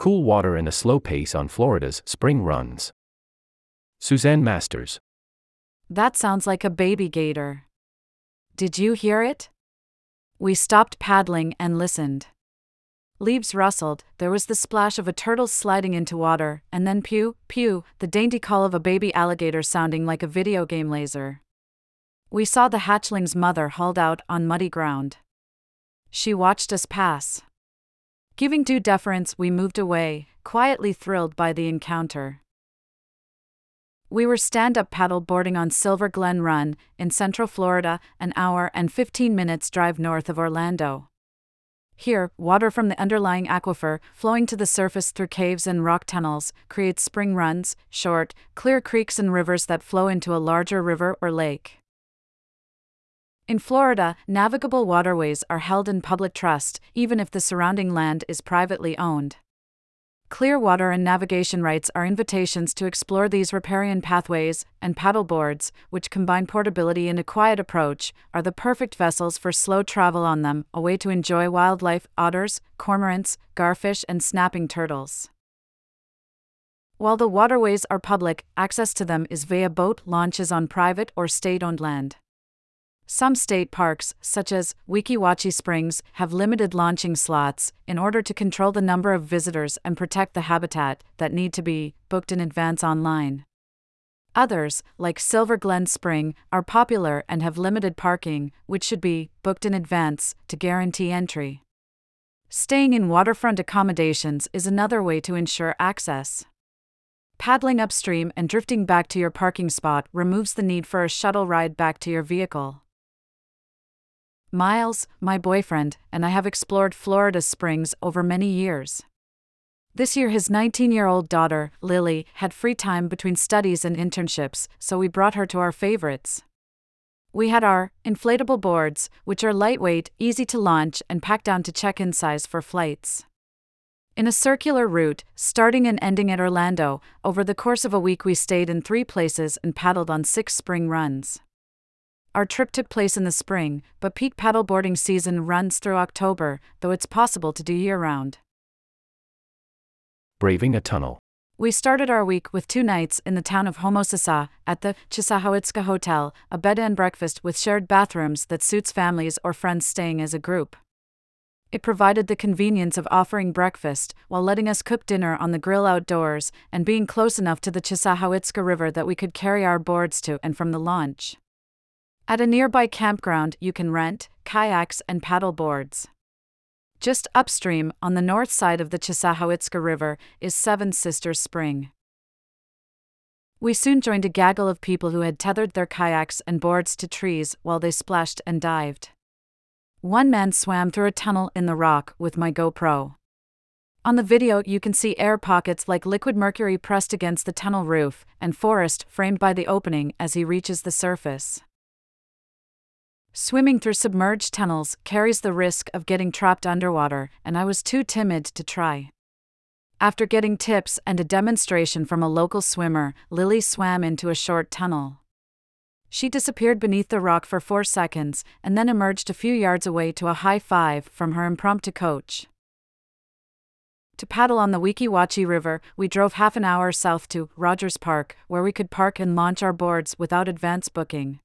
cool water and a slow pace on Florida's spring runs. Suzanne Masters. That sounds like a baby gator. Did you hear it? We stopped paddling and listened. Leaves rustled, there was the splash of a turtle sliding into water, and then pew, pew, the dainty call of a baby alligator sounding like a video game laser. We saw the hatchling's mother hauled out on muddy ground. She watched us pass. Giving due deference, we moved away, quietly thrilled by the encounter. We were stand up paddle boarding on Silver Glen Run, in Central Florida, an hour and 15 minutes drive north of Orlando. Here, water from the underlying aquifer, flowing to the surface through caves and rock tunnels, creates spring runs, short, clear creeks and rivers that flow into a larger river or lake. In Florida, navigable waterways are held in public trust, even if the surrounding land is privately owned. Clear water and navigation rights are invitations to explore these riparian pathways, and paddleboards, which combine portability and a quiet approach, are the perfect vessels for slow travel on them, a way to enjoy wildlife, otters, cormorants, garfish, and snapping turtles. While the waterways are public, access to them is via boat launches on private or state owned land. Some state parks, such as Weeki Wachee Springs, have limited launching slots in order to control the number of visitors and protect the habitat that need to be booked in advance online. Others, like Silver Glen Spring, are popular and have limited parking, which should be booked in advance to guarantee entry. Staying in waterfront accommodations is another way to ensure access. Paddling upstream and drifting back to your parking spot removes the need for a shuttle ride back to your vehicle. Miles, my boyfriend, and I have explored Florida Springs over many years. This year, his 19 year old daughter, Lily, had free time between studies and internships, so we brought her to our favorites. We had our inflatable boards, which are lightweight, easy to launch, and pack down to check in size for flights. In a circular route, starting and ending at Orlando, over the course of a week we stayed in three places and paddled on six spring runs. Our trip took place in the spring, but peak paddleboarding season runs through October, though it's possible to do year round. Braving a tunnel. We started our week with two nights in the town of Homosassa at the Chassahowitzka Hotel, a bed and breakfast with shared bathrooms that suits families or friends staying as a group. It provided the convenience of offering breakfast while letting us cook dinner on the grill outdoors and being close enough to the Chassahowitzka River that we could carry our boards to and from the launch. At a nearby campground, you can rent kayaks and paddle boards. Just upstream, on the north side of the Chassahowitzka River, is Seven Sisters Spring. We soon joined a gaggle of people who had tethered their kayaks and boards to trees while they splashed and dived. One man swam through a tunnel in the rock with my GoPro. On the video, you can see air pockets like liquid mercury pressed against the tunnel roof, and forest framed by the opening as he reaches the surface. Swimming through submerged tunnels carries the risk of getting trapped underwater, and I was too timid to try. After getting tips and a demonstration from a local swimmer, Lily swam into a short tunnel. She disappeared beneath the rock for four seconds and then emerged a few yards away to a high five from her impromptu coach. To paddle on the Weeki River, we drove half an hour south to Rogers Park, where we could park and launch our boards without advance booking.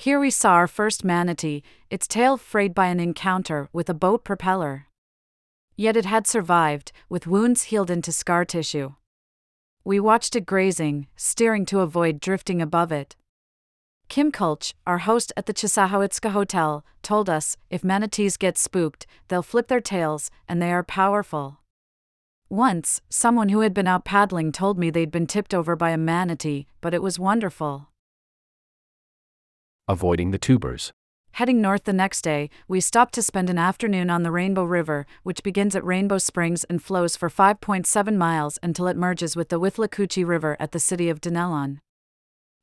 Here we saw our first manatee, its tail frayed by an encounter with a boat propeller. Yet it had survived, with wounds healed into scar tissue. We watched it grazing, steering to avoid drifting above it. Kim Kulch, our host at the Chassahowitzka Hotel, told us if manatees get spooked, they'll flip their tails, and they are powerful. Once, someone who had been out paddling told me they'd been tipped over by a manatee, but it was wonderful avoiding the tubers. Heading north the next day, we stopped to spend an afternoon on the Rainbow River, which begins at Rainbow Springs and flows for 5.7 miles until it merges with the Withlacoochee River at the city of Dunnellon.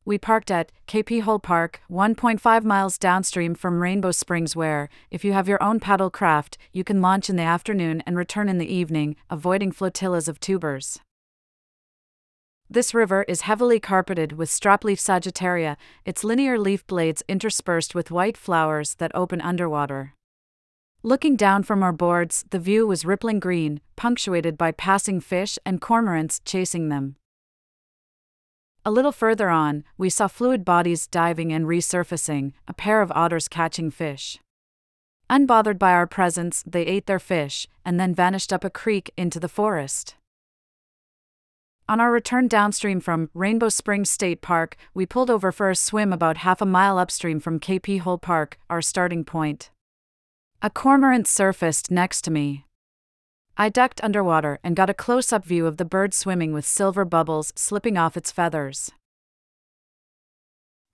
We parked at KP Hole Park, 1.5 miles downstream from Rainbow Springs, where, if you have your own paddle craft, you can launch in the afternoon and return in the evening, avoiding flotillas of tubers. This river is heavily carpeted with strapleaf sagittaria, its linear leaf blades interspersed with white flowers that open underwater. Looking down from our boards, the view was rippling green, punctuated by passing fish and cormorants chasing them. A little further on, we saw fluid bodies diving and resurfacing, a pair of otters catching fish. Unbothered by our presence, they ate their fish, and then vanished up a creek into the forest. On our return downstream from Rainbow Springs State Park, we pulled over for a swim about half a mile upstream from KP Hole Park, our starting point. A cormorant surfaced next to me. I ducked underwater and got a close up view of the bird swimming with silver bubbles slipping off its feathers.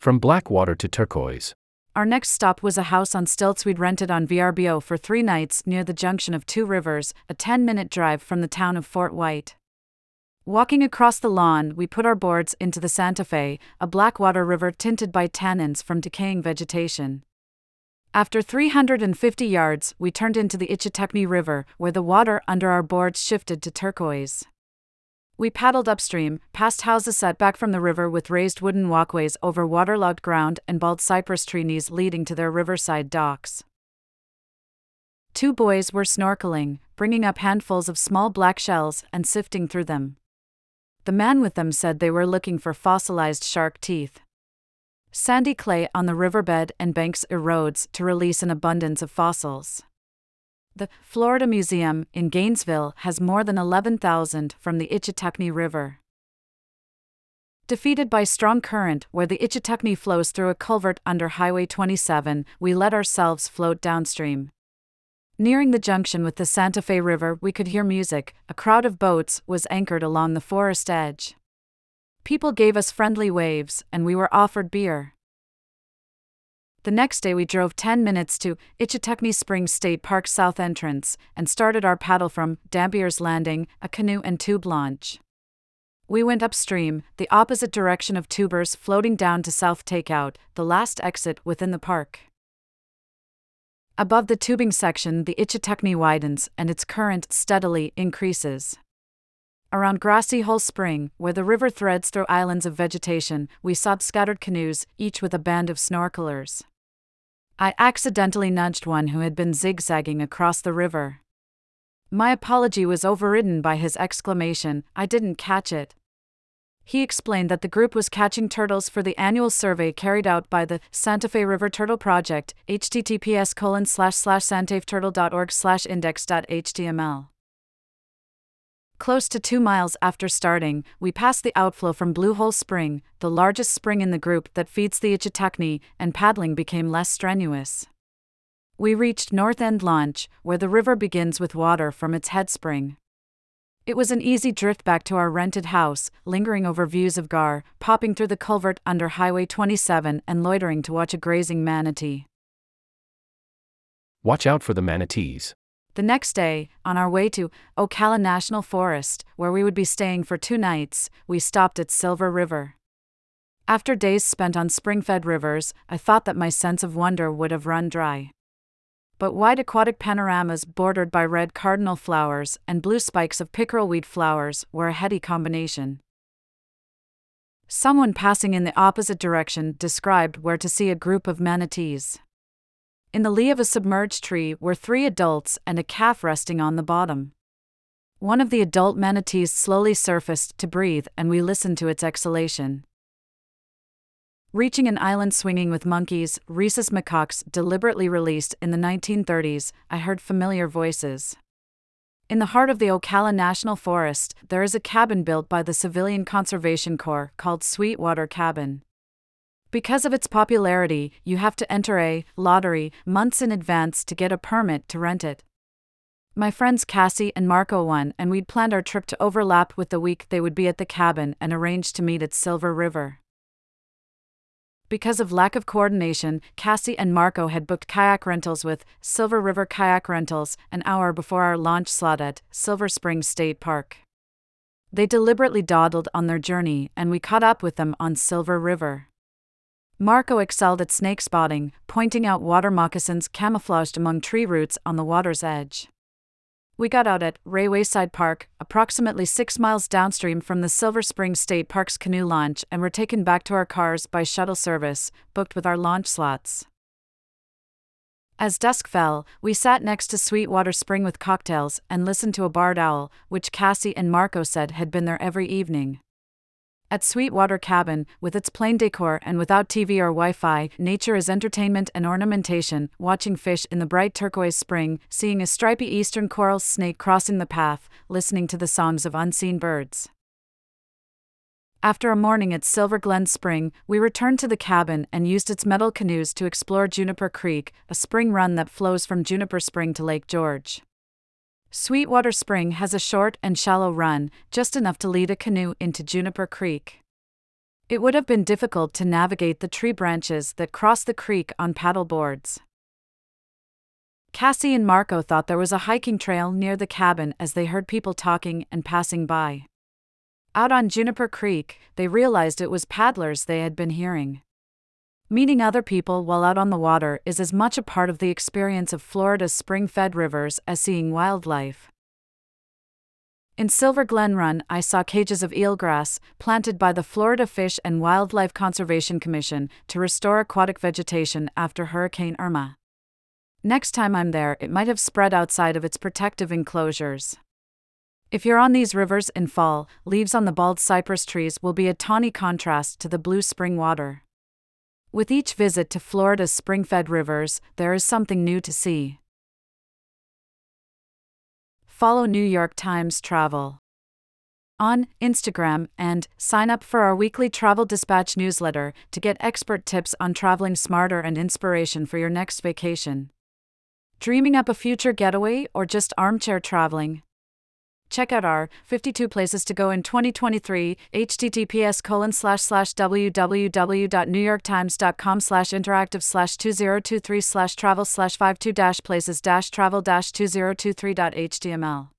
From black water to turquoise. Our next stop was a house on stilts we'd rented on VRBO for three nights near the junction of two rivers, a 10 minute drive from the town of Fort White. Walking across the lawn, we put our boards into the Santa Fe, a blackwater river tinted by tannins from decaying vegetation. After 350 yards, we turned into the Ichetucknee River, where the water under our boards shifted to turquoise. We paddled upstream, past houses set back from the river with raised wooden walkways over waterlogged ground and bald cypress tree knees leading to their riverside docks. Two boys were snorkeling, bringing up handfuls of small black shells and sifting through them. The man with them said they were looking for fossilized shark teeth. Sandy clay on the riverbed and banks erodes to release an abundance of fossils. The Florida Museum in Gainesville has more than 11,000 from the Ichetucknee River. Defeated by strong current where the Ichetucknee flows through a culvert under Highway 27, we let ourselves float downstream. Nearing the junction with the Santa Fe River, we could hear music. A crowd of boats was anchored along the forest edge. People gave us friendly waves, and we were offered beer. The next day, we drove 10 minutes to Ichetucknee Springs State Park South Entrance and started our paddle from Dampier's Landing, a canoe and tube launch. We went upstream, the opposite direction of tubers floating down to South Takeout, the last exit within the park. Above the tubing section, the Ichetucknee widens and its current steadily increases. Around Grassy Hole Spring, where the river threads through islands of vegetation, we saw scattered canoes, each with a band of snorkelers. I accidentally nudged one who had been zigzagging across the river. My apology was overridden by his exclamation, I didn't catch it. He explained that the group was catching turtles for the annual survey carried out by the Santa Fe River Turtle Project, https colon slash slash santafeturtle.org slash index.html. Close to two miles after starting, we passed the outflow from Blue Hole Spring, the largest spring in the group that feeds the Ichetucknee, and paddling became less strenuous. We reached North End Launch, where the river begins with water from its head spring. It was an easy drift back to our rented house, lingering over views of Gar, popping through the culvert under Highway 27, and loitering to watch a grazing manatee. Watch out for the manatees. The next day, on our way to Ocala National Forest, where we would be staying for two nights, we stopped at Silver River. After days spent on spring fed rivers, I thought that my sense of wonder would have run dry. But wide aquatic panoramas bordered by red cardinal flowers and blue spikes of pickerelweed flowers were a heady combination. Someone passing in the opposite direction described where to see a group of manatees. In the lee of a submerged tree were three adults and a calf resting on the bottom. One of the adult manatees slowly surfaced to breathe, and we listened to its exhalation. Reaching an island swinging with monkeys, rhesus macaques deliberately released in the 1930s, I heard familiar voices. In the heart of the Ocala National Forest, there is a cabin built by the Civilian Conservation Corps called Sweetwater Cabin. Because of its popularity, you have to enter a lottery months in advance to get a permit to rent it. My friends Cassie and Marco won, and we'd planned our trip to overlap with the week they would be at the cabin and arranged to meet at Silver River. Because of lack of coordination, Cassie and Marco had booked kayak rentals with Silver River Kayak Rentals an hour before our launch slot at Silver Springs State Park. They deliberately dawdled on their journey, and we caught up with them on Silver River. Marco excelled at snake spotting, pointing out water moccasins camouflaged among tree roots on the water's edge. We got out at Ray Wayside Park, approximately six miles downstream from the Silver Springs State Park's canoe launch, and were taken back to our cars by shuttle service, booked with our launch slots. As dusk fell, we sat next to Sweetwater Spring with cocktails and listened to a barred owl, which Cassie and Marco said had been there every evening. At Sweetwater Cabin, with its plain decor and without TV or Wi Fi, nature is entertainment and ornamentation, watching fish in the bright turquoise spring, seeing a stripy eastern coral snake crossing the path, listening to the songs of unseen birds. After a morning at Silver Glen Spring, we returned to the cabin and used its metal canoes to explore Juniper Creek, a spring run that flows from Juniper Spring to Lake George. Sweetwater Spring has a short and shallow run, just enough to lead a canoe into Juniper Creek. It would have been difficult to navigate the tree branches that cross the creek on paddle boards. Cassie and Marco thought there was a hiking trail near the cabin as they heard people talking and passing by. Out on Juniper Creek, they realized it was paddlers they had been hearing. Meeting other people while out on the water is as much a part of the experience of Florida's spring fed rivers as seeing wildlife. In Silver Glen Run, I saw cages of eelgrass planted by the Florida Fish and Wildlife Conservation Commission to restore aquatic vegetation after Hurricane Irma. Next time I'm there, it might have spread outside of its protective enclosures. If you're on these rivers in fall, leaves on the bald cypress trees will be a tawny contrast to the blue spring water. With each visit to Florida's spring fed rivers, there is something new to see. Follow New York Times Travel on Instagram and sign up for our weekly Travel Dispatch newsletter to get expert tips on traveling smarter and inspiration for your next vacation. Dreaming up a future getaway or just armchair traveling? Check out our 52 places to go in 2023, https www.newyorktimes.com slash interactive slash 2023 slash travel slash 52 dash places dash travel dash 2023.html.